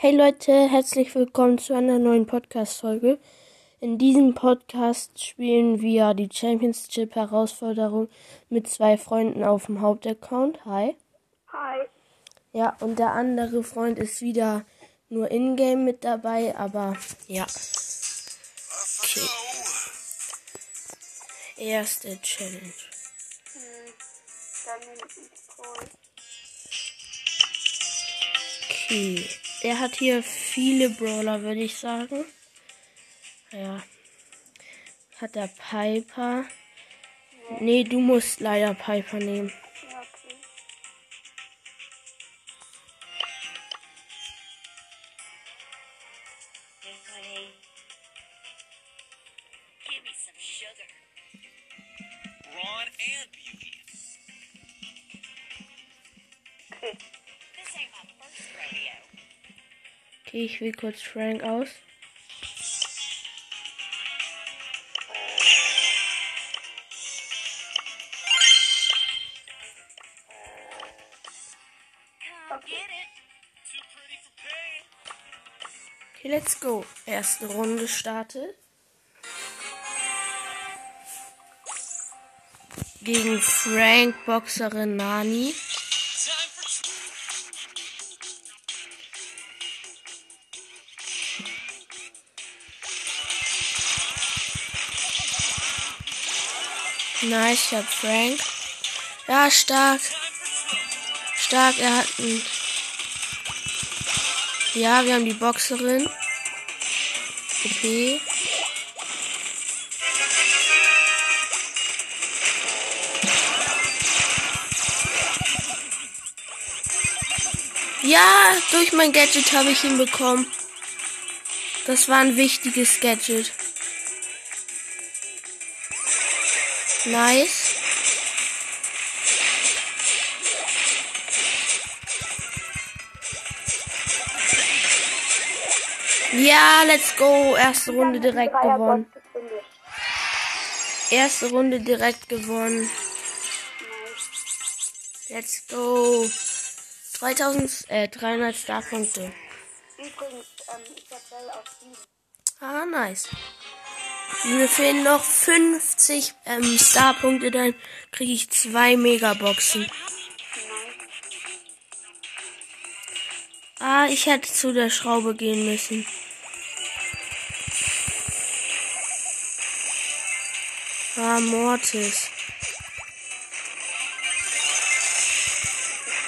Hey Leute, herzlich willkommen zu einer neuen Podcast-Folge. In diesem Podcast spielen wir die Championship-Herausforderung mit zwei Freunden auf dem Hauptaccount. Hi. Hi. Ja, und der andere Freund ist wieder nur in-game mit dabei, aber ja. Okay. Erste Challenge. Hm. Okay. Er hat hier viele Brawler, würde ich sagen. Ja. Hat er Piper? Nee, du musst leider Piper nehmen. Ich will kurz Frank aus. Okay, let's go. Erste Runde startet. Gegen Frank, Boxerin Nani. Nice, ich hab Frank. Ja, stark. Stark, er hat einen. Ja, wir haben die Boxerin. Okay. Ja, durch mein Gadget habe ich ihn bekommen. Das war ein wichtiges Gadget. Nice. Ja, let's go. Erste Runde direkt gewonnen. Erste Runde direkt gewonnen. Let's go. 3000, äh, 300 Starpunkte. Übrigens, ähm, ich hab Bell auf 7. Ah, nice. Mir fehlen noch 50 ähm, Starpunkte, dann kriege ich zwei Megaboxen. Ah, ich hätte zu der Schraube gehen müssen. Ah, Mortis.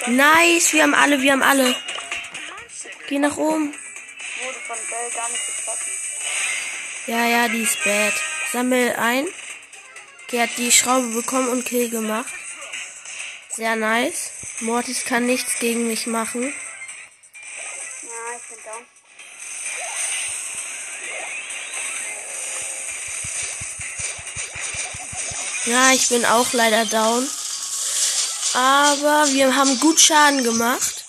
Nice, wir haben alle, wir haben alle. Geh nach oben. Ja, ja, die ist bad. Sammel ein. Die hat die Schraube bekommen und Kill gemacht. Sehr nice. Mortis kann nichts gegen mich machen. Ja, ich bin down. Ja, ich bin auch leider down. Aber wir haben gut Schaden gemacht.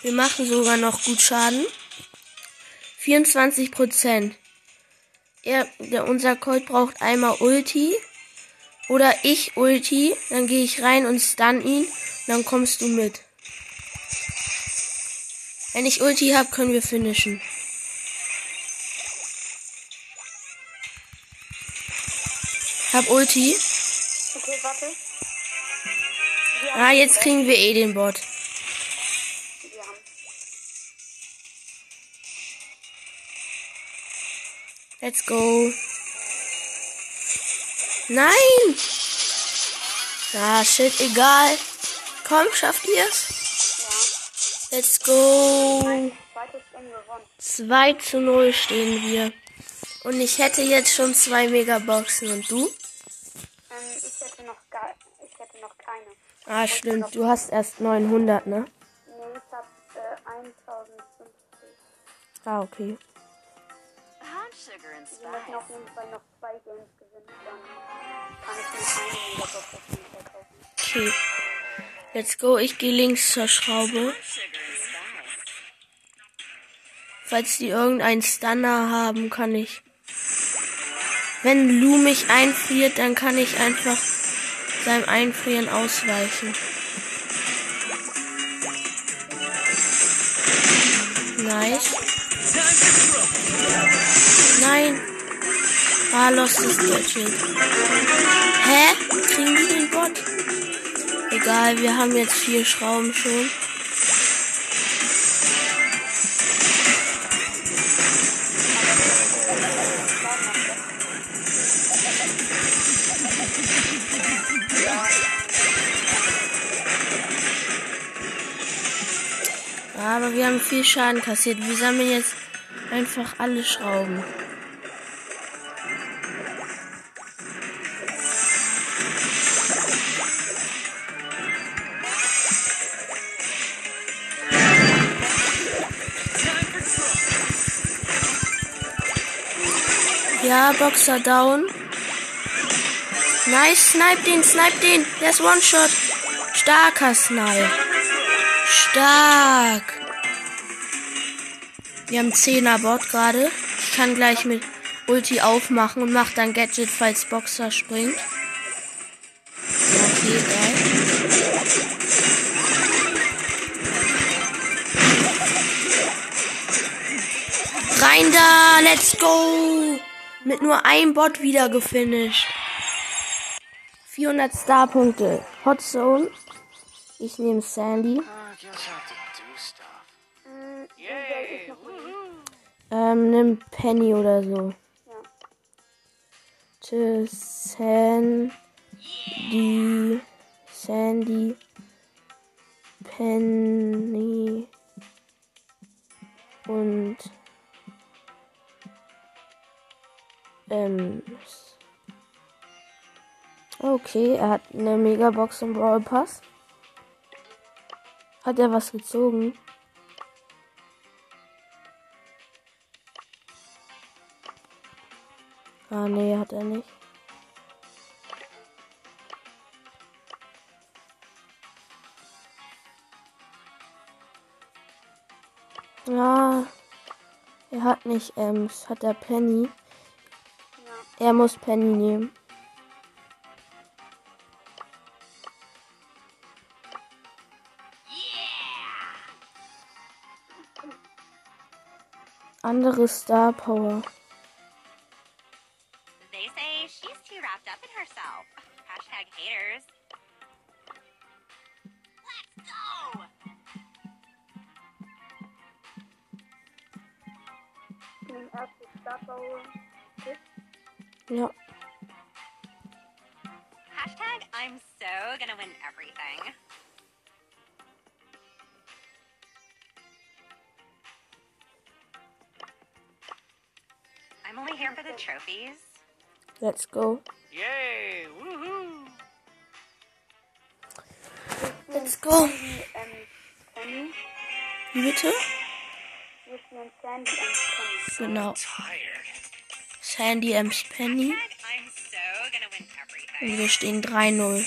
Wir machen sogar noch gut Schaden. 24 Prozent. Er, der, unser Colt braucht einmal Ulti. Oder ich Ulti. Dann gehe ich rein und stun ihn. Dann kommst du mit. Wenn ich Ulti habe, können wir finishen. Hab Ulti. Okay, warte. Wir Ah, jetzt kriegen wir eh den Bot. Let's go. Nein! Ah, shit, egal. Komm, schafft ihr's? Ja. Let's go. Zweites Game gewonnen. 2 zu 0 stehen wir. Und ich hätte jetzt schon zwei Megaboxen. Und du? Ähm, ich hätte noch gar, ich hätte noch keine. Ah, stimmt. Du hast erst 900, ne? Nee, ich hab äh, 1050. Ah, okay. Wir müssen auf jeden Fall noch zwei Games gewinnen, dann kann ich mir eine Megabox auf jeden Fall kaufen. Okay. Let's go. Ich gehe links zur Schraube. Falls die irgendeinen Stunner haben, kann ich. Wenn Lu mich einfriert, dann kann ich einfach seinem Einfrieren ausweichen. Nein. Ah, lost das Gadget. Hä? Kriegen die den Bot? Egal, wir haben jetzt vier Schrauben schon. Aber wir haben viel Schaden kassiert. Wir sammeln jetzt einfach alle Schrauben. Ja, Boxer down. Nice, snipe den, snipe den. Der One-Shot. Starker Snipe. Stark. Wir haben 10er Bot gerade. Ich kann gleich mit Ulti aufmachen und mach dann Gadget, falls Boxer springt. Okay, geil. Rein da, let's go! Mit nur einem Bot wieder gefinisht. 400 Starpunkte. Hot Zone. Ich nehme Sandy. Hm? Ähm, nimm Penny oder so. Ja. Sandy, Sandy, Penny und ähm, okay, er hat eine Megabox im Brawl Pass. Hat er was gezogen? Ah, nee, hat er nicht. Ja, er hat nicht Ems, hat er Penny. Er muss Penny nehmen. Andere Star Power. Trophies. Let's go. Yay! Woohoo! Let's go. Wie bitte? Genau. Sandy Ems Penny. Und wir stehen 3-0.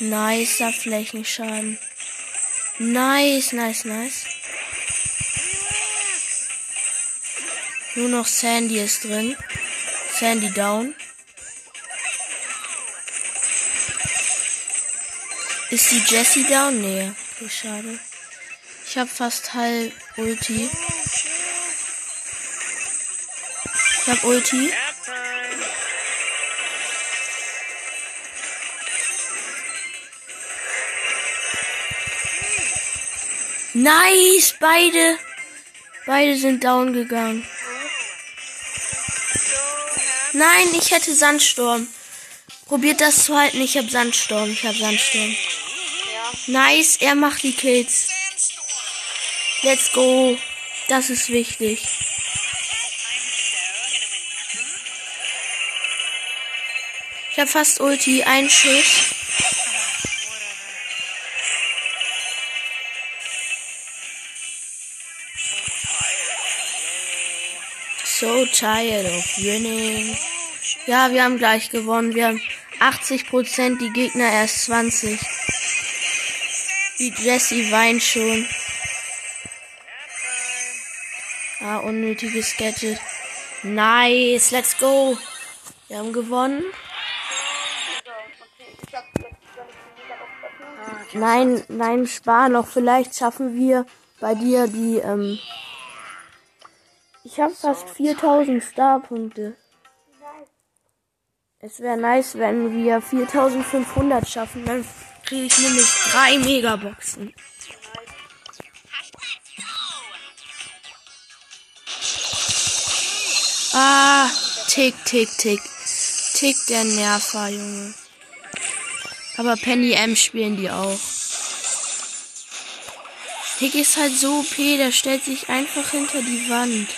Nicer Flächenschaden. Nice, nice, nice. Nur noch Sandy ist drin. Sandy down. Ist die Jessie down? Nee. Okay, schade. Ich hab fast halb Ulti. Ich hab Ulti. Nice, beide. Beide sind down gegangen. Nein, ich hätte Sandsturm. Probiert das zu halten. Ich hab Sandsturm. Ich hab Sandsturm. Nice, er macht die Kills. Let's go. Das ist wichtig. Ich hab fast Ulti. Ein Schuss. So tired of winning. Ja, wir haben gleich gewonnen. Wir haben 80 Prozent, die Gegner erst 20. Die Jessie weint schon. Ah, unnötiges Gadget. Nice, let's go. Wir haben gewonnen. Nein, nein, spar noch. Vielleicht schaffen wir bei dir die, ähm, ich habe fast 4000 Starpunkte. Es wäre nice, wenn wir 4500 schaffen, dann kriege ich nämlich drei Megaboxen. Ah, tick, tick, tick. Tick der Nerver, Junge. Aber Penny M spielen die auch. Tick ist halt so OP, der stellt sich einfach hinter die Wand.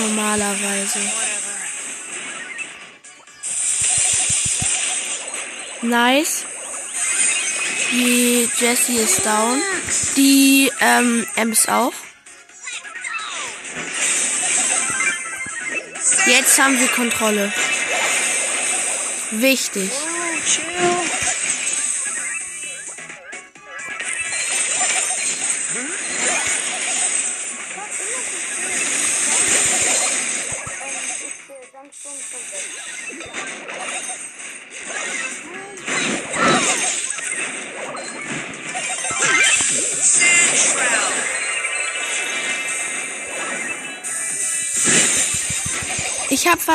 Normalerweise. Nice. Die Jessie ist down. Die ähm, Ems auch. Jetzt haben wir Kontrolle. Wichtig.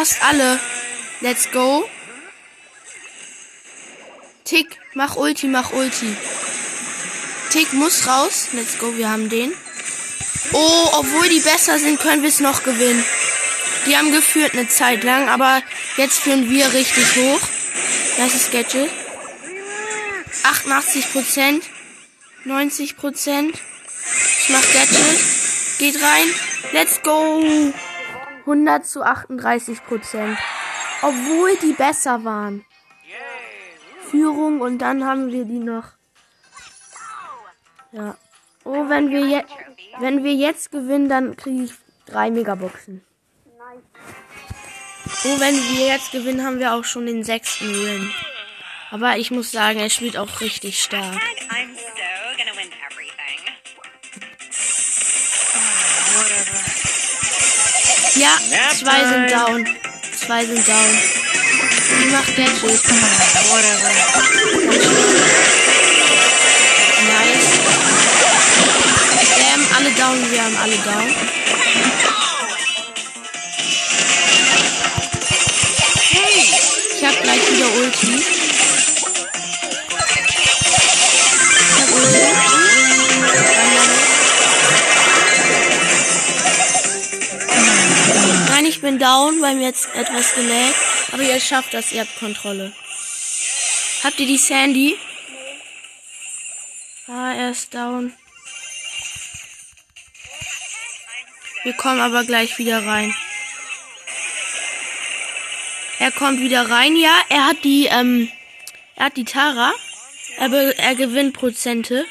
Fast alle. Let's go. Tick, mach Ulti, mach Ulti. Tick muss raus. Let's go, wir haben den. Oh, obwohl die besser sind, können wir es noch gewinnen. Die haben geführt eine Zeit lang, aber jetzt führen wir richtig hoch. Das ist Gadget. 88 Prozent. 90 Prozent. Ich mach Gadget. Geht rein. Let's go. 100 zu 38 Prozent. Obwohl die besser waren. Führung und dann haben wir die noch. Ja. Oh, wenn wir jetzt, wenn wir jetzt gewinnen, dann kriege ich drei Megaboxen. Oh, wenn wir jetzt gewinnen, haben wir auch schon den sechsten Win. Aber ich muss sagen, er spielt auch richtig stark. Ja, zwei sind down. Zwei sind down. Die macht Gadget. Nice. Wir haben alle down, wir haben alle down. Ich hab gleich wieder Ulti. Bin down, weil mir jetzt etwas gelägt. Aber ihr schafft das, ihr habt Kontrolle. Habt ihr die Sandy? Ah, er ist down. Wir kommen aber gleich wieder rein. Er kommt wieder rein, ja. Er hat die, ähm, er hat die Tara. Er, be- er gewinnt Prozente.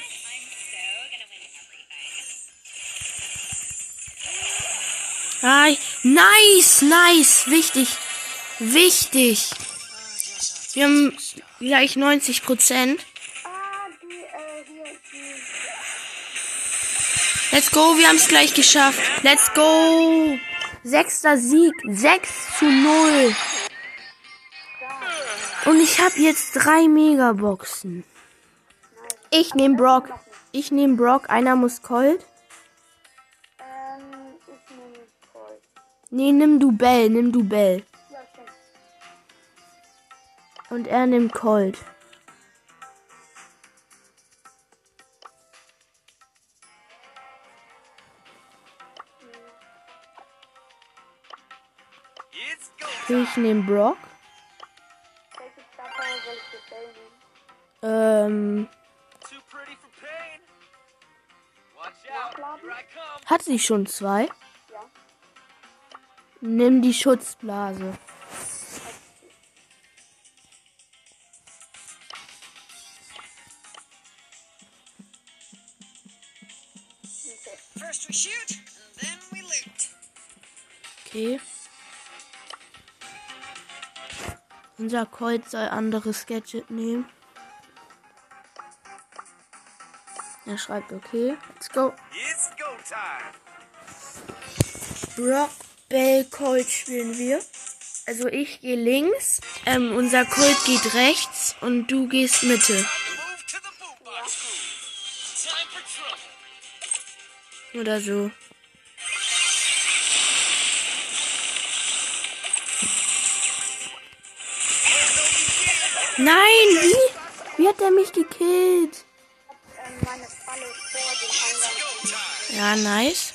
Ah, nice, nice, wichtig, wichtig. Wir haben gleich 90 Prozent. Let's go, wir haben es gleich geschafft. Let's go. Sechster Sieg, 6 zu 0. Und ich habe jetzt drei Megaboxen. Ich nehme Brock. Ich nehme Brock, einer muss Colt. Nee, nimm du Bell, nimm du Bell. Ja. Und er nimmt Colt. Ich nehme Brock. Starpower soll ich für Bell Nimm die Schutzblase. First we shoot, and then we loot. Okay. Unser Colt soll anderes Gadget nehmen. Er schreibt okay. Let's go. It's go time. Brock, Bell, Colt spielen wir. Also ich gehe links, ähm, unser Colt geht rechts und du gehst Mitte. Oder so. Nein, wie? Wie hat der mich gekillt? Ja, nice.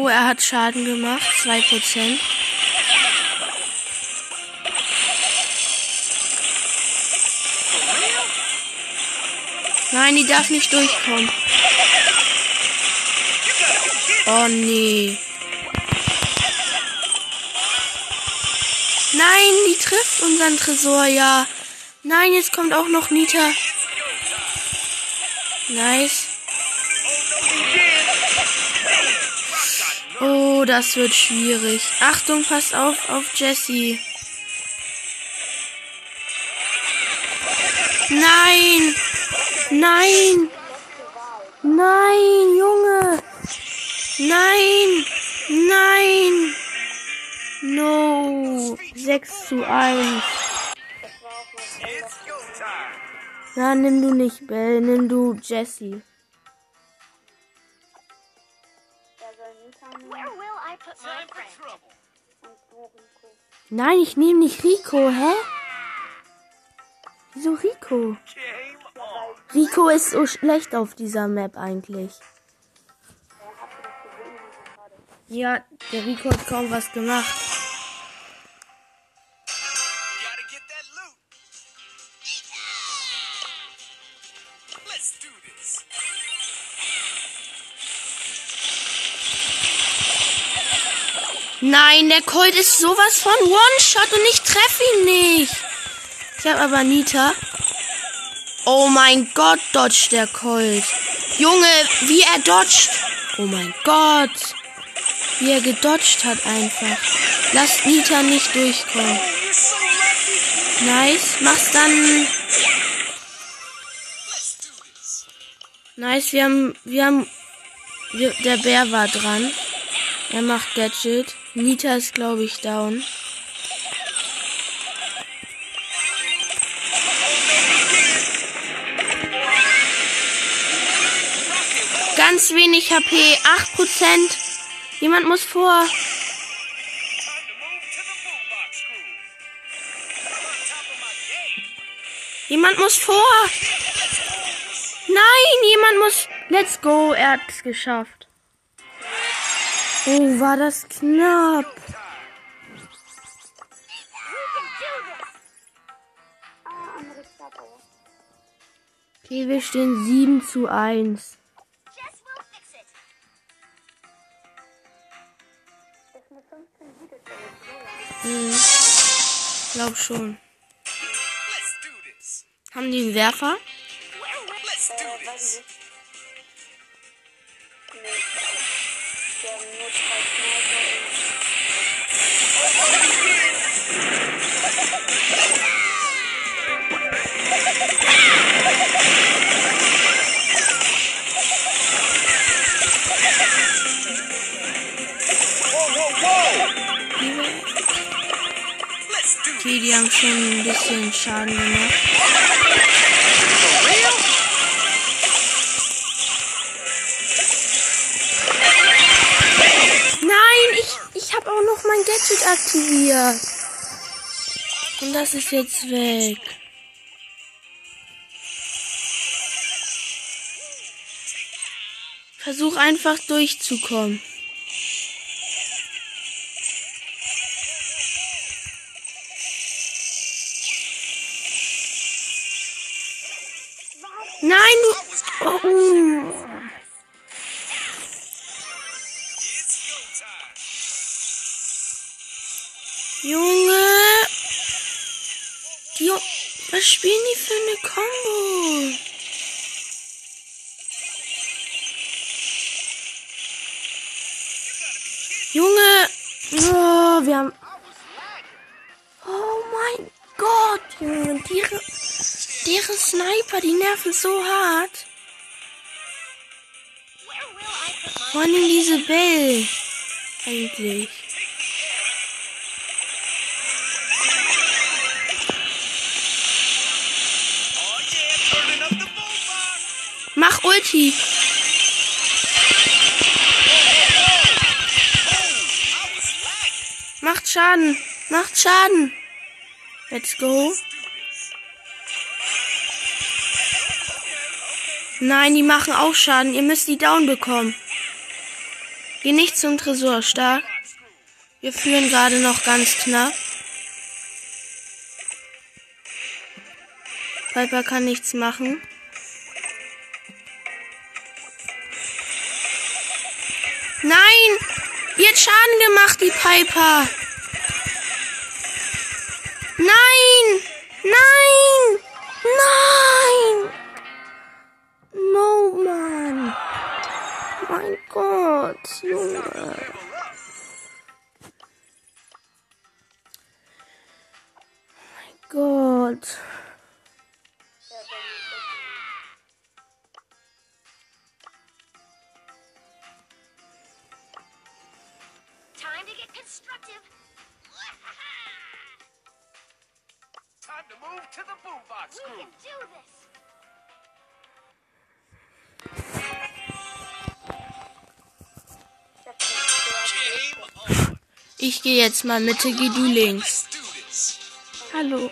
Oh, er hat Schaden gemacht. 2%. Nein, die darf nicht durchkommen. Oh nee. Nein, die trifft unseren Tresor, ja. Nein, jetzt kommt auch noch Nita. Nice. Das wird schwierig. Achtung, passt auf auf Jessie. Nein! Nein! Nein, Junge! Nein! Nein! No! 6 zu 1. It's go time. Na, nimm du nicht Bell, nimm du Jessie. Nein, ich nehme nicht Rico, hä? Wieso Rico? Rico ist so schlecht auf dieser Map eigentlich. Ja, der Rico hat kaum was gemacht. Nein, der Colt ist sowas von One-Shot und ich treffe ihn nicht. Ich habe aber Nita. Oh mein Gott, dodgt der Colt. Junge, wie er dodgt. Oh mein Gott. Wie er gedodgt hat einfach. Lasst Nita nicht durchkommen. Nice, mach's dann. Nice, wir haben, wir haben, wir, der Bär war dran. Er macht Gadget. Nita ist, glaube ich, down. Ganz wenig HP, 8%. Jemand muss vor. Jemand muss vor. Nein, jemand muss. Let's go, er hat es geschafft. Oh, war das knapp. Okay, wir stehen 7 zu 1. Jess will fix it. Das ist eine 15 Videostelle. Glaub schon. Haben die einen Werfer? Äh, haben schon ein bisschen Schaden gemacht. Auch mein Gadget aktiviert. Und das ist jetzt weg. Versuch einfach durchzukommen. Combo? Junge. Oh, wir haben. Oh mein Gott, Junge. Ihre, ihre Sniper, die nerven so hart. Vor allem diese Bell. Eigentlich. Ulti. Macht Schaden. Macht Schaden. Let's go. Nein, die machen auch Schaden. Ihr müsst die down bekommen. Geh nicht zum Tresor. Stark. Wir führen gerade noch ganz knapp. Piper kann nichts machen. Schaden gemacht, die Piper. Nein! Nein! Nein! No, Mann. Mein Gott, Junge. Mein Gott. Move to the boombox We groove. can do this. Ich gehe jetzt mal Mitte, geh du links. Let's do this. Hallo.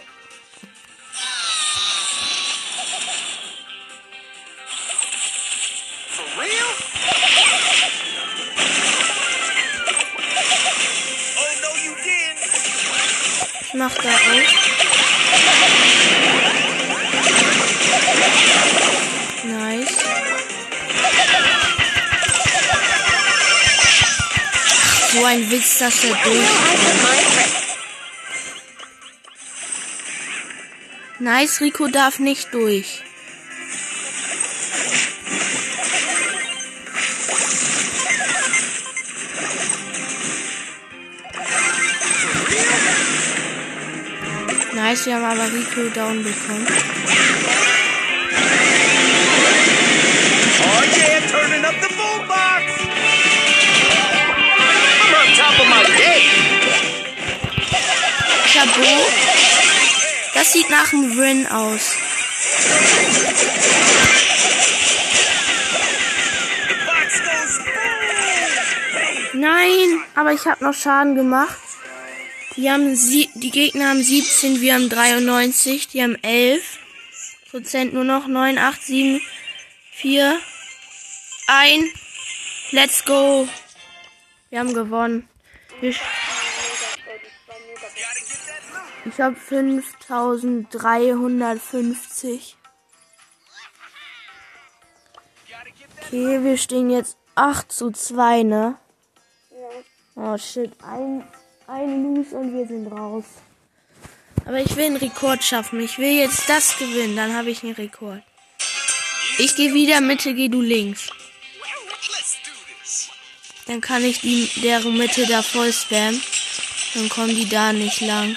Oh no, you didn't. Ich mach da auf. So ein Witz, dass er durch. Nice, Rico darf nicht durch. Nice, wir haben aber Rico down bekommen. Chabot. Das sieht nach einem Win aus. Nein, aber ich habe noch Schaden gemacht. Die, haben sie die Gegner haben 17, wir haben 93, die haben 11 Prozent nur noch 9, 8, 7, 4, 1. Let's go. Wir haben gewonnen. Wir, ich habe 5350. Gotta get that. Okay, wir stehen jetzt 8 zu 2, ne? Ja. Oh shit, ein, ein Lose und wir sind raus. Aber ich will einen Rekord schaffen. Ich will jetzt das gewinnen, dann habe ich einen Rekord. Ich gehe wieder Mitte, geh du links. Dann kann ich die deren Mitte da voll spammen. Dann kommen die da nicht lang.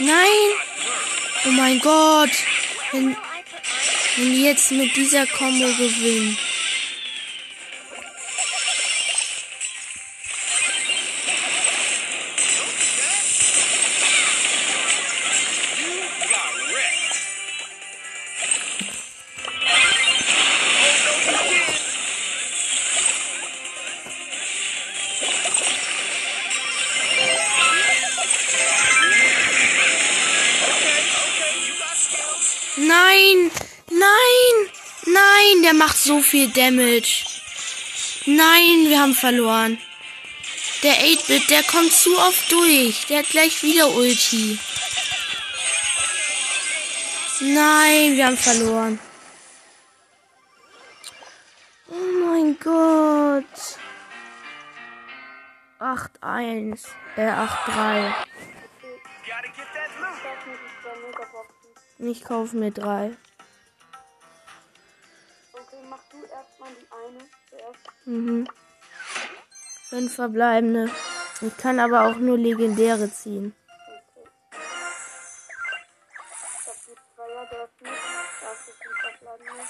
Nein! Oh mein Gott! Wenn, wenn die jetzt mit dieser Combo gewinnen. Nein! Nein! Nein! Der macht so viel Damage. Nein, wir haben verloren. Der 8-Bit, der kommt zu oft durch. Der hat gleich wieder Ulti. Nein, wir haben verloren. Oh mein Gott. 8-1. Äh, 8-3. Ich kaufe mir drei. Okay, mach du erstmal die eine zuerst. Mhm. Fünf verbleibende. Ich kann aber auch nur legendäre ziehen. Okay. Ich hab die Zweier. Das ist verbleibende.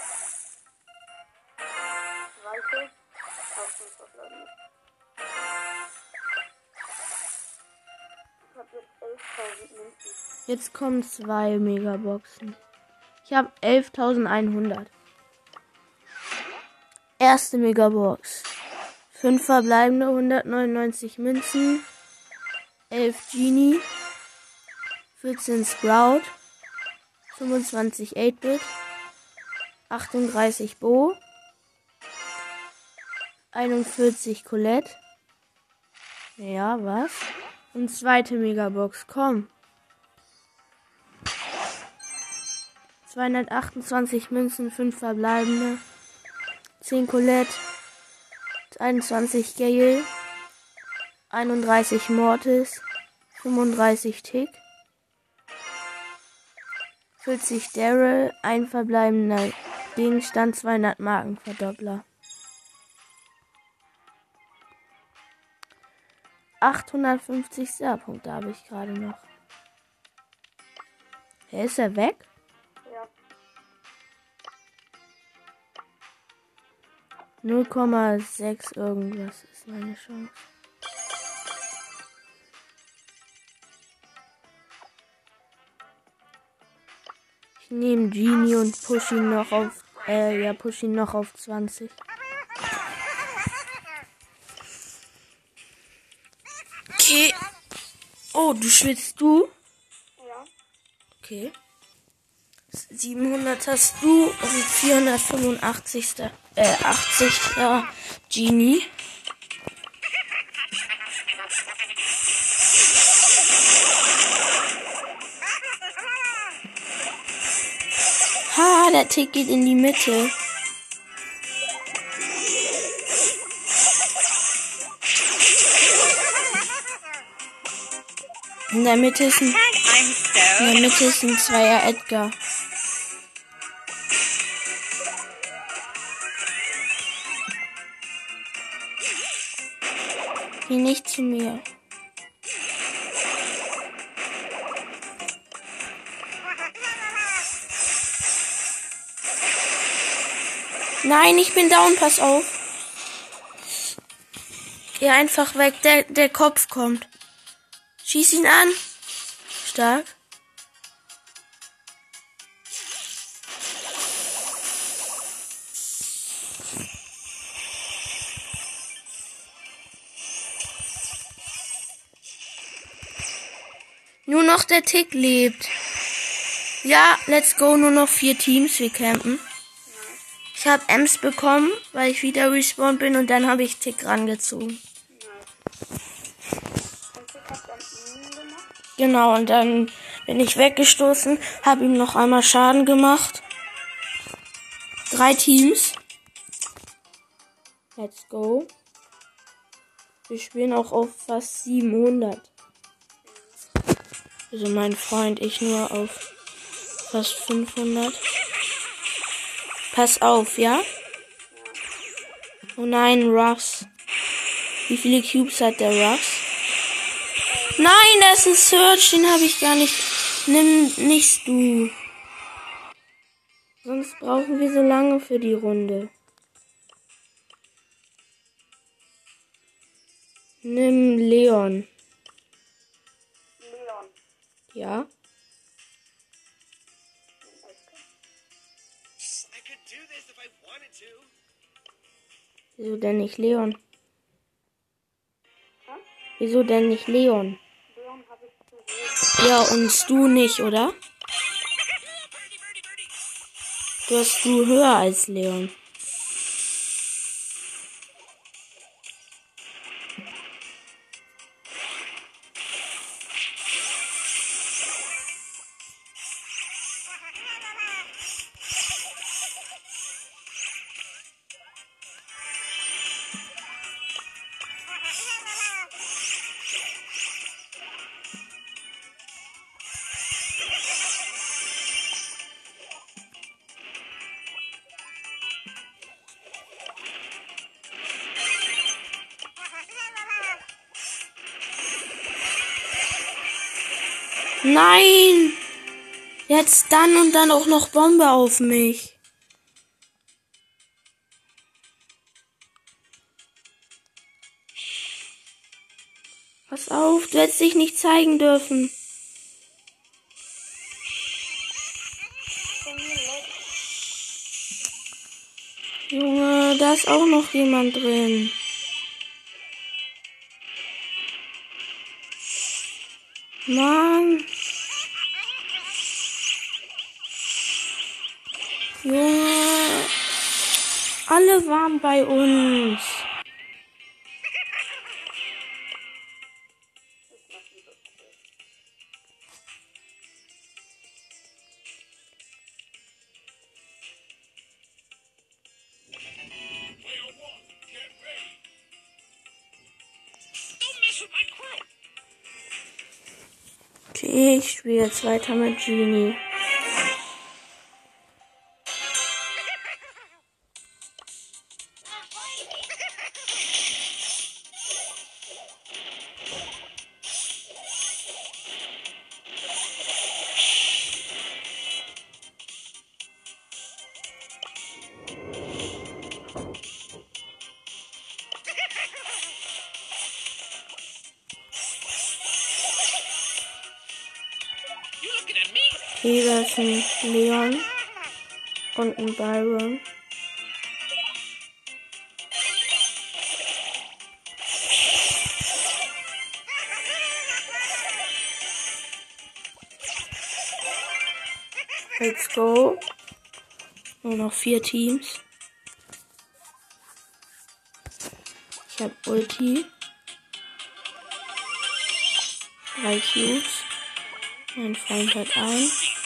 Zweite. Auch ein verbleibende. Ich hab jetzt elf 1000 Münzen. Jetzt kommen zwei Megaboxen. Ich habe 11.100. Erste Megabox. Fünf verbleibende 199 Münzen. 11 Genie. 14 Sprout. 25 8-Bit. 38 Bo. 41 Colette. Ja, was? Und zweite Megabox, komm. 228 Münzen, 5 verbleibende. 10 Colette. 21 Gale. 31 Mortis. 35 Tick. 40 Daryl. Ein verbleibender Gegenstand, 200 Markenverdoppler. 850 Star-Punkte habe ich gerade noch. Hä, ist er weg? 0,6 irgendwas ist meine Chance. Ich nehme Genie und push ihn noch auf, äh, ja, push ihn noch auf 20. Okay. Oh, du schwitzt du? Ja. Okay. 700 hast du und 485. Äh, 80. Genie. Ha, der Tick geht in die Mitte. In der Mitte ist ein, in der Mitte ist ein Zweier Edgar. Geh nicht zu mir. Nein, ich bin down, pass auf. Geh einfach weg, der, der Kopf kommt. Schieß ihn an. Stark. Noch der Tick lebt. Ja, let's go. Nur noch vier Teams. Wir campen. Ich habe Ems bekommen, weil ich wieder respawned bin und dann habe ich Tick rangezogen. Genau, und dann bin ich weggestoßen, habe ihm noch einmal Schaden gemacht. Drei Teams. Let's go. Wir spielen auch auf fast 700. Also mein Freund, ich nur auf fast 500. Pass auf, ja? Oh nein, Ruffs. Wie viele Cubes hat der Ruffs? Nein, da ist ein Search, den habe ich gar nicht. Nimm nicht du. Sonst brauchen wir so lange für die Runde. Nimm. Leon. Ja? Wieso denn nicht Leon? Hä? Wieso denn nicht Leon? Leon habe ich zu hoch. Ja, und du nicht, oder? Du hast du höher als Leon. Nein! Jetzt dann und dann auch noch Bombe auf mich. Pass auf, du hättest dich nicht zeigen dürfen. Junge, da ist auch noch jemand drin. Mann. Alle waren bei uns. Ich spiele jetzt weiter mit Genie. Da ist ein Leon und ein Byron. Let's go. Nur noch vier Teams. Ich hab Ulti. Drei Cubes. Mein Freund hat ein.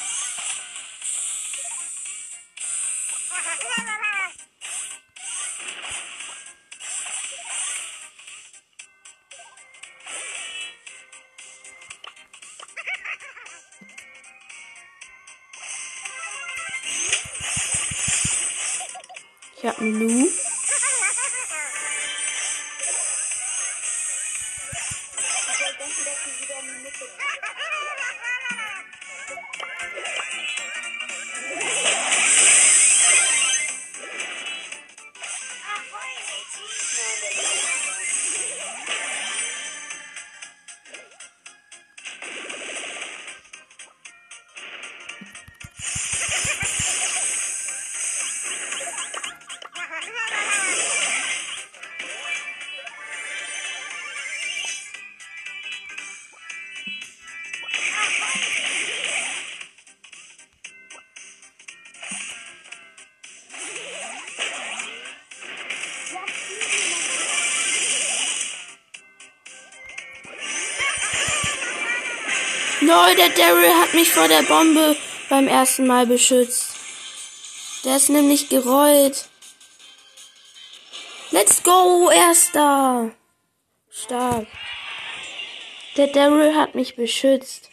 Lol, der Daryl hat mich vor der Bombe beim ersten Mal beschützt. Der ist nämlich gerollt. Let's go, erster. Stark. Der Daryl hat mich beschützt.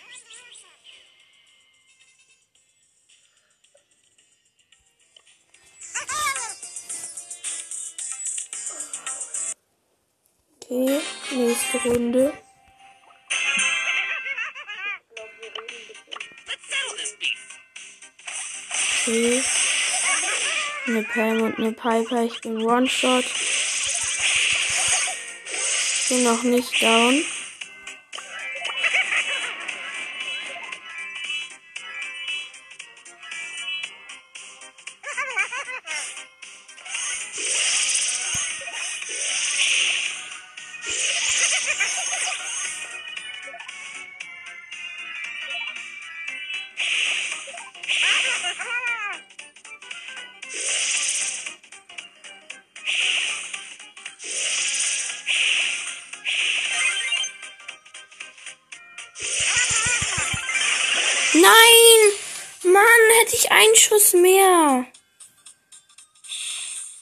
Eine Piper. Ich bin One-Shot. Bin noch nicht down.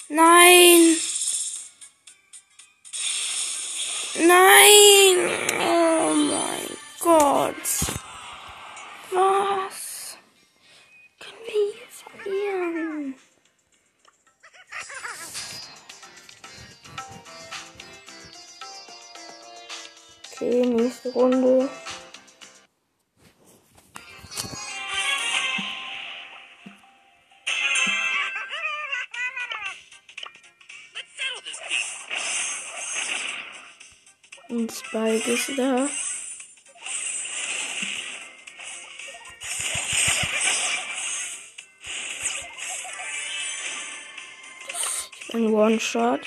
Nein! Ist da. in One-Shot.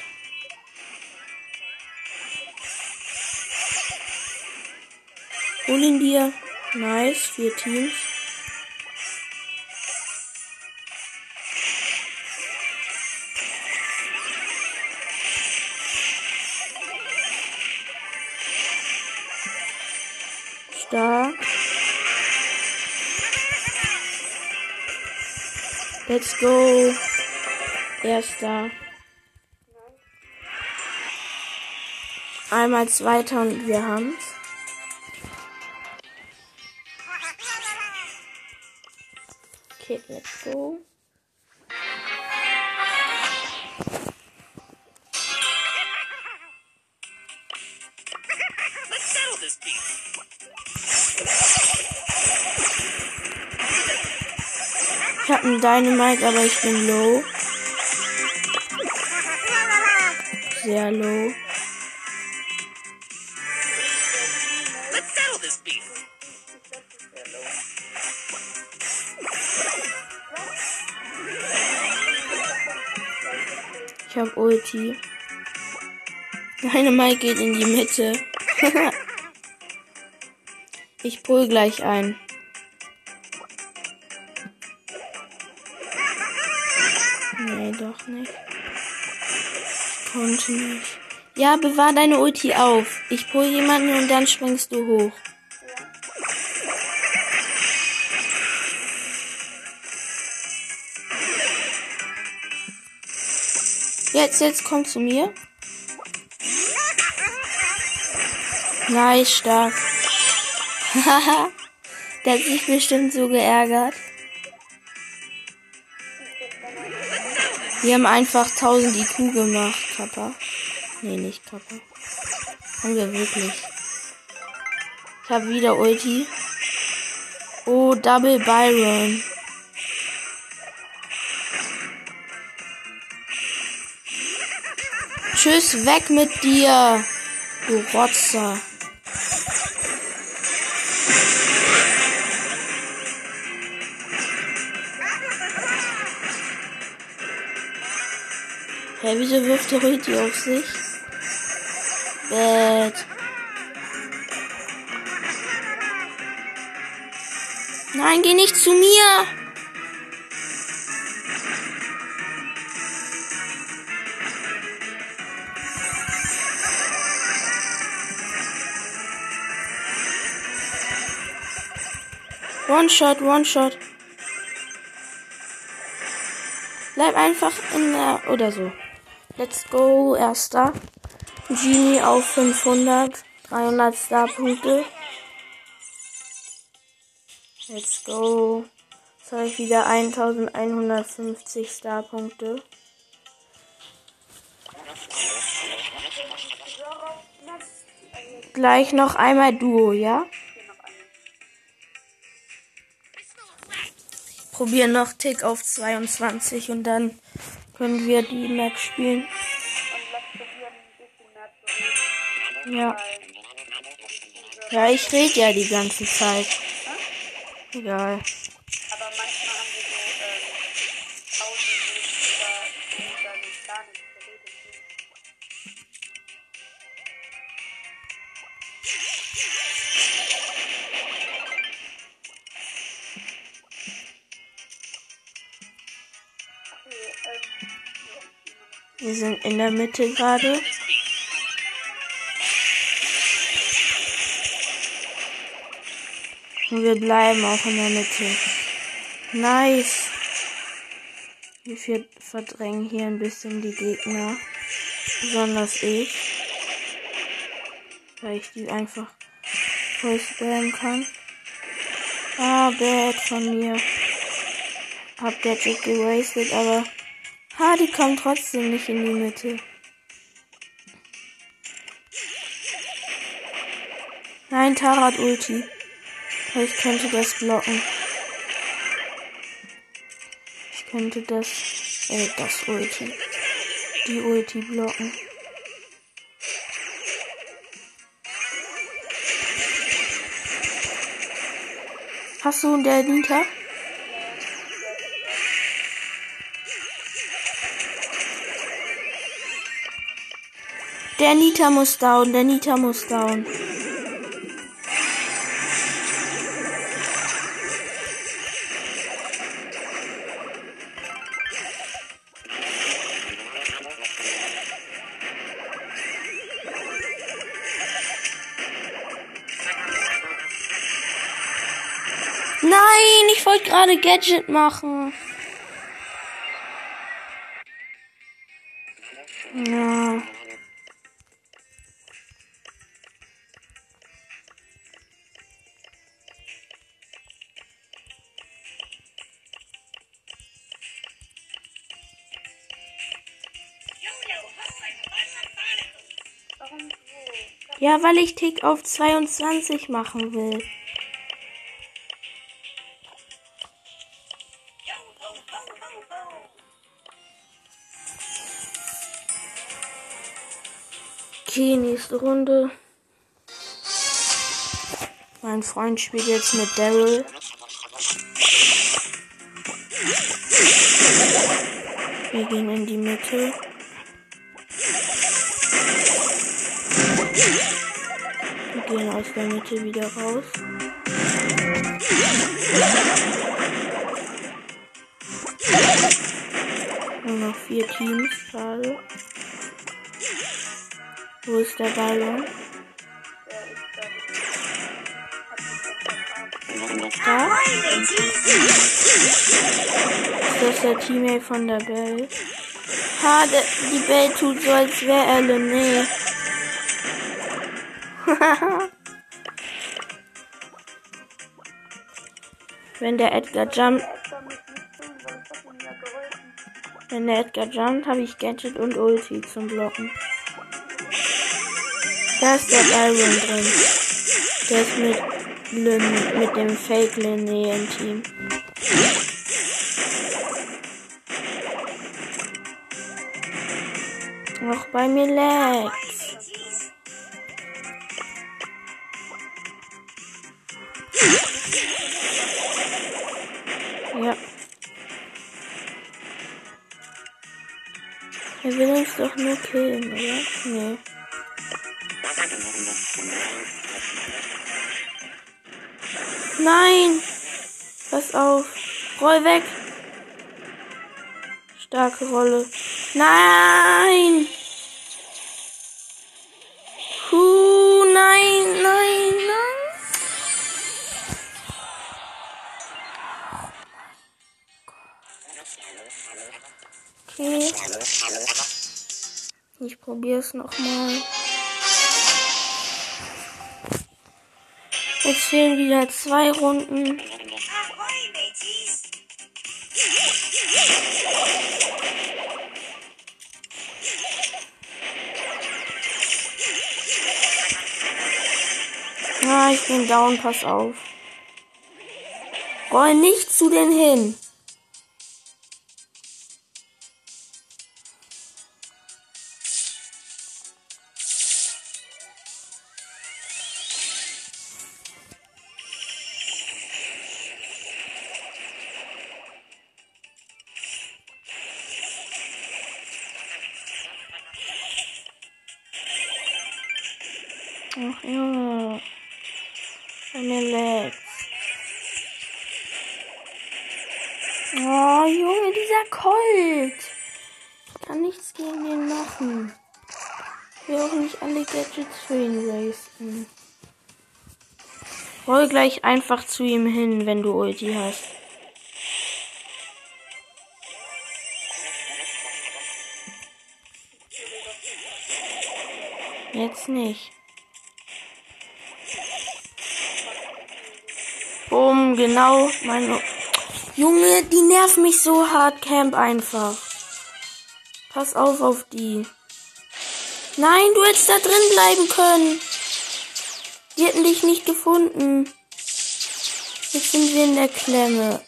Hol ihn dir. Nice, vier Teams. Let's go. Erster. Einmal Zweiter und wir haben's. Dynamite, aber ich bin low. Sehr low. Let's settle this beef. Ich hab Ulti. Dynamite geht in die Mitte. ich pull gleich ein. Konnte. Ja, bewahr deine Ulti auf. Ich pull jemanden und dann springst du hoch. Jetzt, jetzt komm zu mir. Nice, stark. Haha. Der hat sich bestimmt so geärgert. Wir haben einfach 1000 IQ gemacht, Kappa. Nee, nicht Kappa. Haben wir wirklich. Ich habe wieder Ulti. Oh, Double Byron. Tschüss, weg mit dir. Du Rotzer. Hä, wieso wirft der Ulti auf sich? Bad. Nein, geh nicht zu mir. One shot, one shot. Bleib einfach in der oder so. Let's go, erster. Genie auf 500, 300 Star-Punkte. Let's go. Jetzt habe ich wieder 1150 Star-Punkte. Gleich noch einmal Duo, ja? Probieren noch Tick auf 22 und dann können wir die Map spielen. Ja. Ja, ich rede ja die ganze Zeit. Egal. Sind in der Mitte gerade. Und wir bleiben auch in der Mitte. Nice. Wir verdrängen hier ein bisschen die Gegner. Besonders ich. Weil ich die einfach voll kann. Ah, bad von mir. Hab Gadget gewastet, aber Ha, die kommen trotzdem nicht in die Mitte. Nein, Tara hat Ulti. Ich könnte das blocken. Ich könnte das, äh, das Ulti. Die Ulti blocken. Hast du der Nita? Der Nita muss down, der Nita muss down. Nein, ich wollte gerade Gadget machen. Ja, weil ich Tick auf 22 machen will. Okay, nächste Runde. Mein Freund spielt jetzt mit Daryl. Wir gehen in die Mitte. Gehen aus der Mitte wieder raus. Nur noch vier Teams gerade. Wo ist der Ballon? Da? Ist das der Teammate von der Belle? Ha, der, die Belle tut so, als wäre er Lené. Wenn der Edgar jumpt, wenn der Edgar jumpt, habe ich Gadget und Ulti zum Blocken. Da ist der Byron drin. Der ist mit, Lin, mit dem Fake Liné im Team. Auch bei mir Lex. Doch nur killen, oder? Nee. Nein! Pass auf. Roll weg. Starke Rolle. Nein! Ich probier's nochmal. Jetzt fehlen wieder zwei Runden. Ah, ich bin down, pass auf. Roll nicht zu den hin. Gleich einfach zu ihm hin, wenn du Ulti hast. Jetzt nicht. Bumm, genau, meine. Junge, die nerven mich so hart, Camp einfach. Pass auf auf die. Nein, du hättest da drin bleiben können. Die hätten dich nicht gefunden. Jetzt sind wir in der Klemme.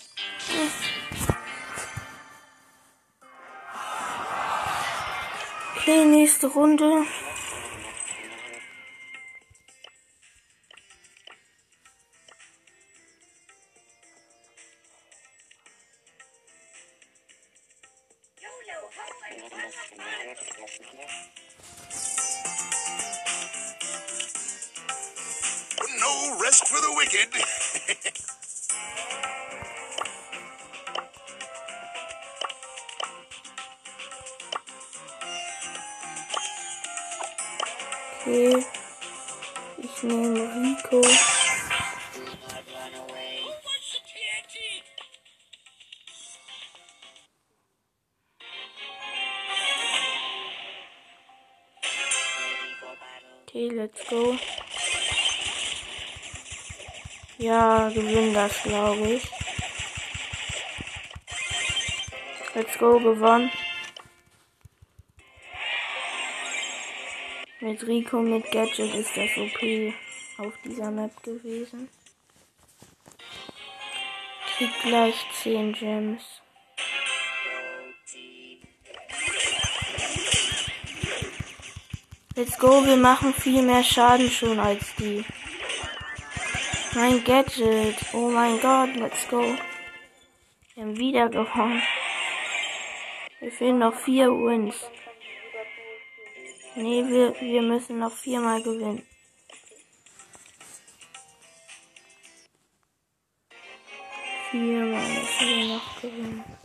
Okay, nächste Runde. Gewonnen. Mit Rico, mit Gadget ist das okay auf dieser Map gewesen. Krieg gleich 10 Gems. Let's go, wir machen viel mehr Schaden schon als die. Mein Gadget. Oh mein Gott, let's go. Wir haben wieder gewonnen. Wir fehlen noch vier Wins. Nee, wir, wir müssen noch viermal gewinnen. Viermal müssen wir noch gewinnen.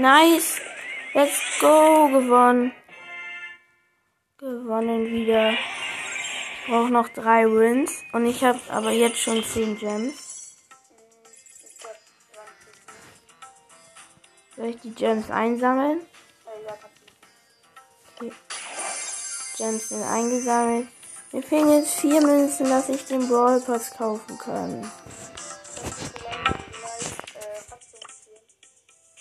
Nice. Let's go. Gewonnen. Gewonnen wieder. Ich brauche noch drei Wins. Und ich habe aber jetzt schon 10 Gems. Soll ich die Gems einsammeln? Okay. Gems sind eingesammelt. Mir fehlen jetzt vier Münzen, dass ich den Brawl Pass kaufen kann.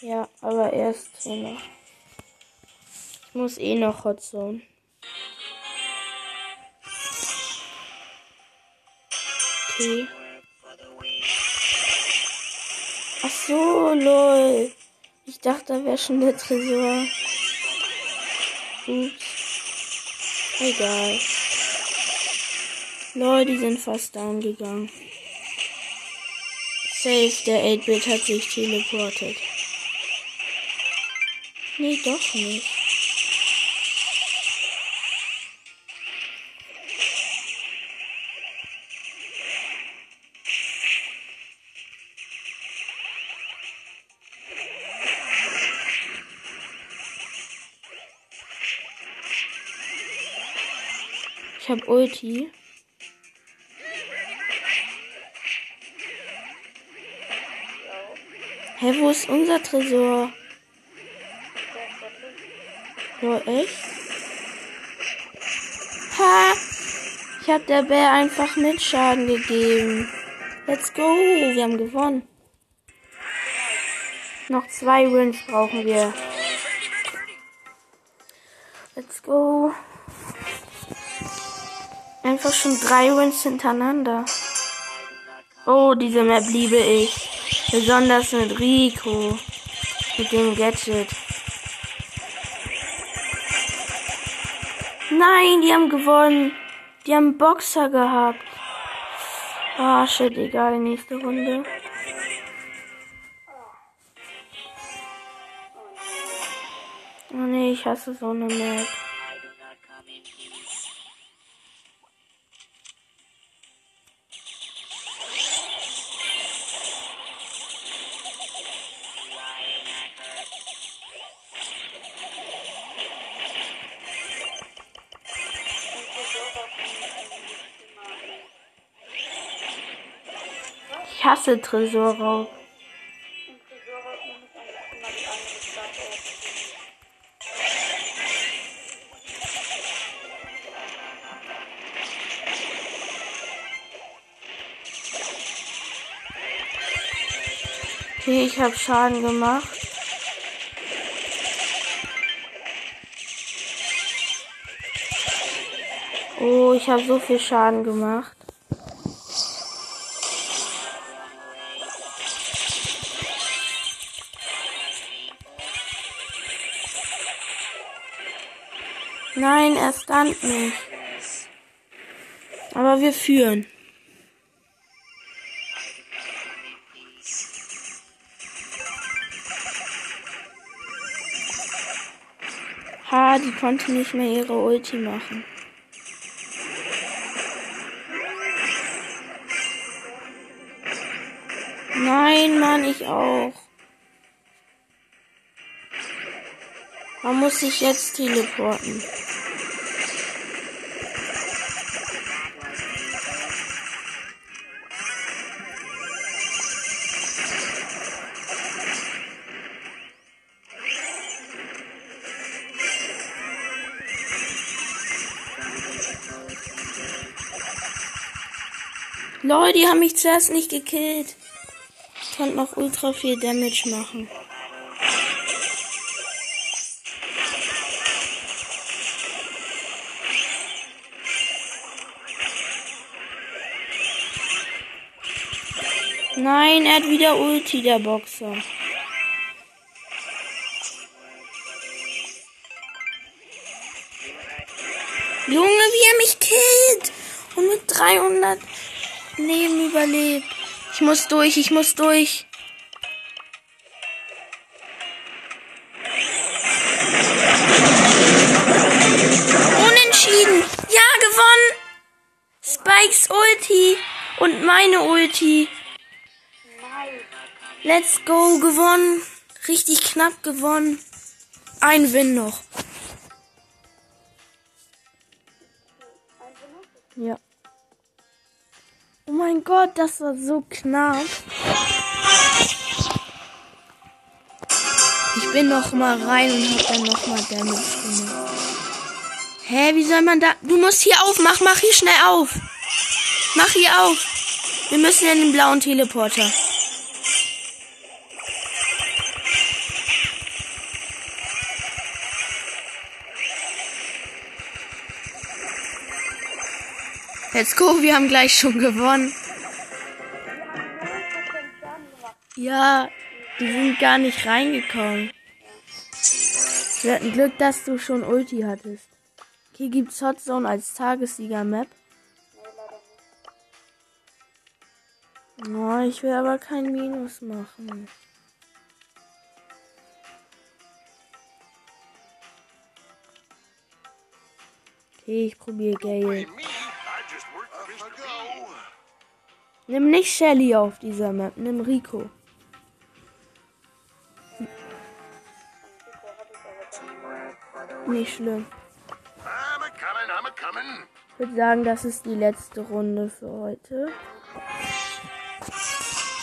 Ja, aber erst noch. Ich muss eh noch Hot Zone. Okay. Ach so, lol. Ich dachte, da wäre schon der Tresor. Ups. Egal. Lol, die sind fast down gegangen. Safe, der 8-Bit hat sich teleportet. Nee, doch nicht. Ich hab Ulti. Hä, wo ist unser Tresor? So, echt? Ha! Ich hab der Bär einfach mit Schaden gegeben. Let's go! Wir haben gewonnen. Noch zwei Wins brauchen wir. Let's go. Einfach schon drei Wins hintereinander. Oh, diese Map liebe ich. Besonders mit Rico. Mit dem Gadget. Nein, die haben gewonnen. Die haben Boxer gehabt. Ah, oh, shit, egal, nächste Runde. Oh nee, ich hasse so eine Map. Ich hasse Tresorraub. Okay, ich habe Schaden gemacht. Oh, ich habe so viel Schaden gemacht. Stand nicht. Aber wir führen. Ha, die konnte nicht mehr ihre Ulti machen. Nein, Mann, ich auch. Man muss sich jetzt teleporten. Leute, die haben mich zuerst nicht gekillt. Ich konnte noch ultra viel Damage machen. Nein, er hat wieder Ulti, der Boxer. Junge, wie er mich killt! Und mit 300 Leben überlebt. Ich muss durch, ich muss durch. Unentschieden. Ja, gewonnen. Spikes Ulti und meine Ulti. Let's go, gewonnen. Richtig knapp gewonnen. Ein Win noch. Ja. Oh mein Gott, das war so knapp. Ich bin noch mal rein und hab dann noch mal Damage gemacht. Hä, wie soll man da... Du musst hier aufmachen, mach hier schnell auf. Mach hier auf. Wir müssen in den blauen Teleporter. Let's go, wir haben gleich schon gewonnen. Ja, die sind gar nicht reingekommen. Wir hatten Glück, dass du schon Ulti hattest. Hier gibt's Hot Zone als Tagessieger-Map. Oh, ich will aber kein Minus machen. Okay, ich probiere Gale. Nimm nicht Shelly auf dieser Map, nimm Rico. Nicht schlimm. Ich würde sagen, das ist die letzte Runde für heute.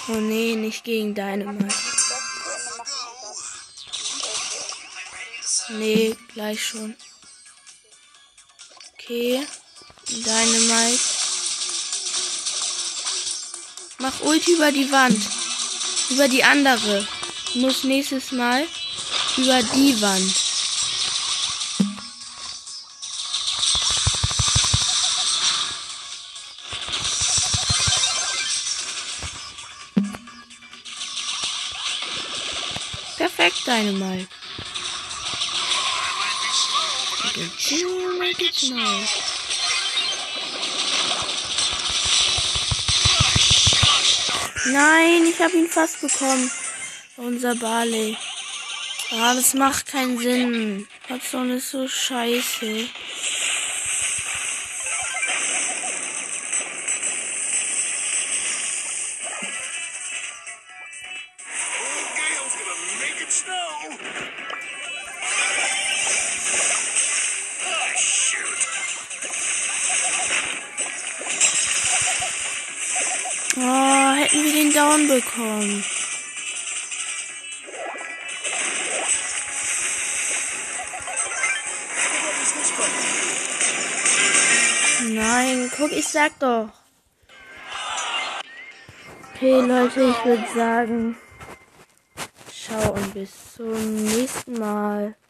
Oh nee, nicht gegen Dynamite. Nee, gleich schon. Okay. Dynamite. Mach Ulti über die Wand. Über die andere. Du musst nächstes Mal über die Wand. Perfekt, Dynamite. Make it chill, make it slow. Nein, ich habe ihn fast bekommen. Unser Barley. Ah, das macht keinen Sinn. Hudson ist so scheiße. Bekommen. Nein, guck, ich sag doch. Okay, Leute, ich würde sagen, ciao und bis zum nächsten Mal.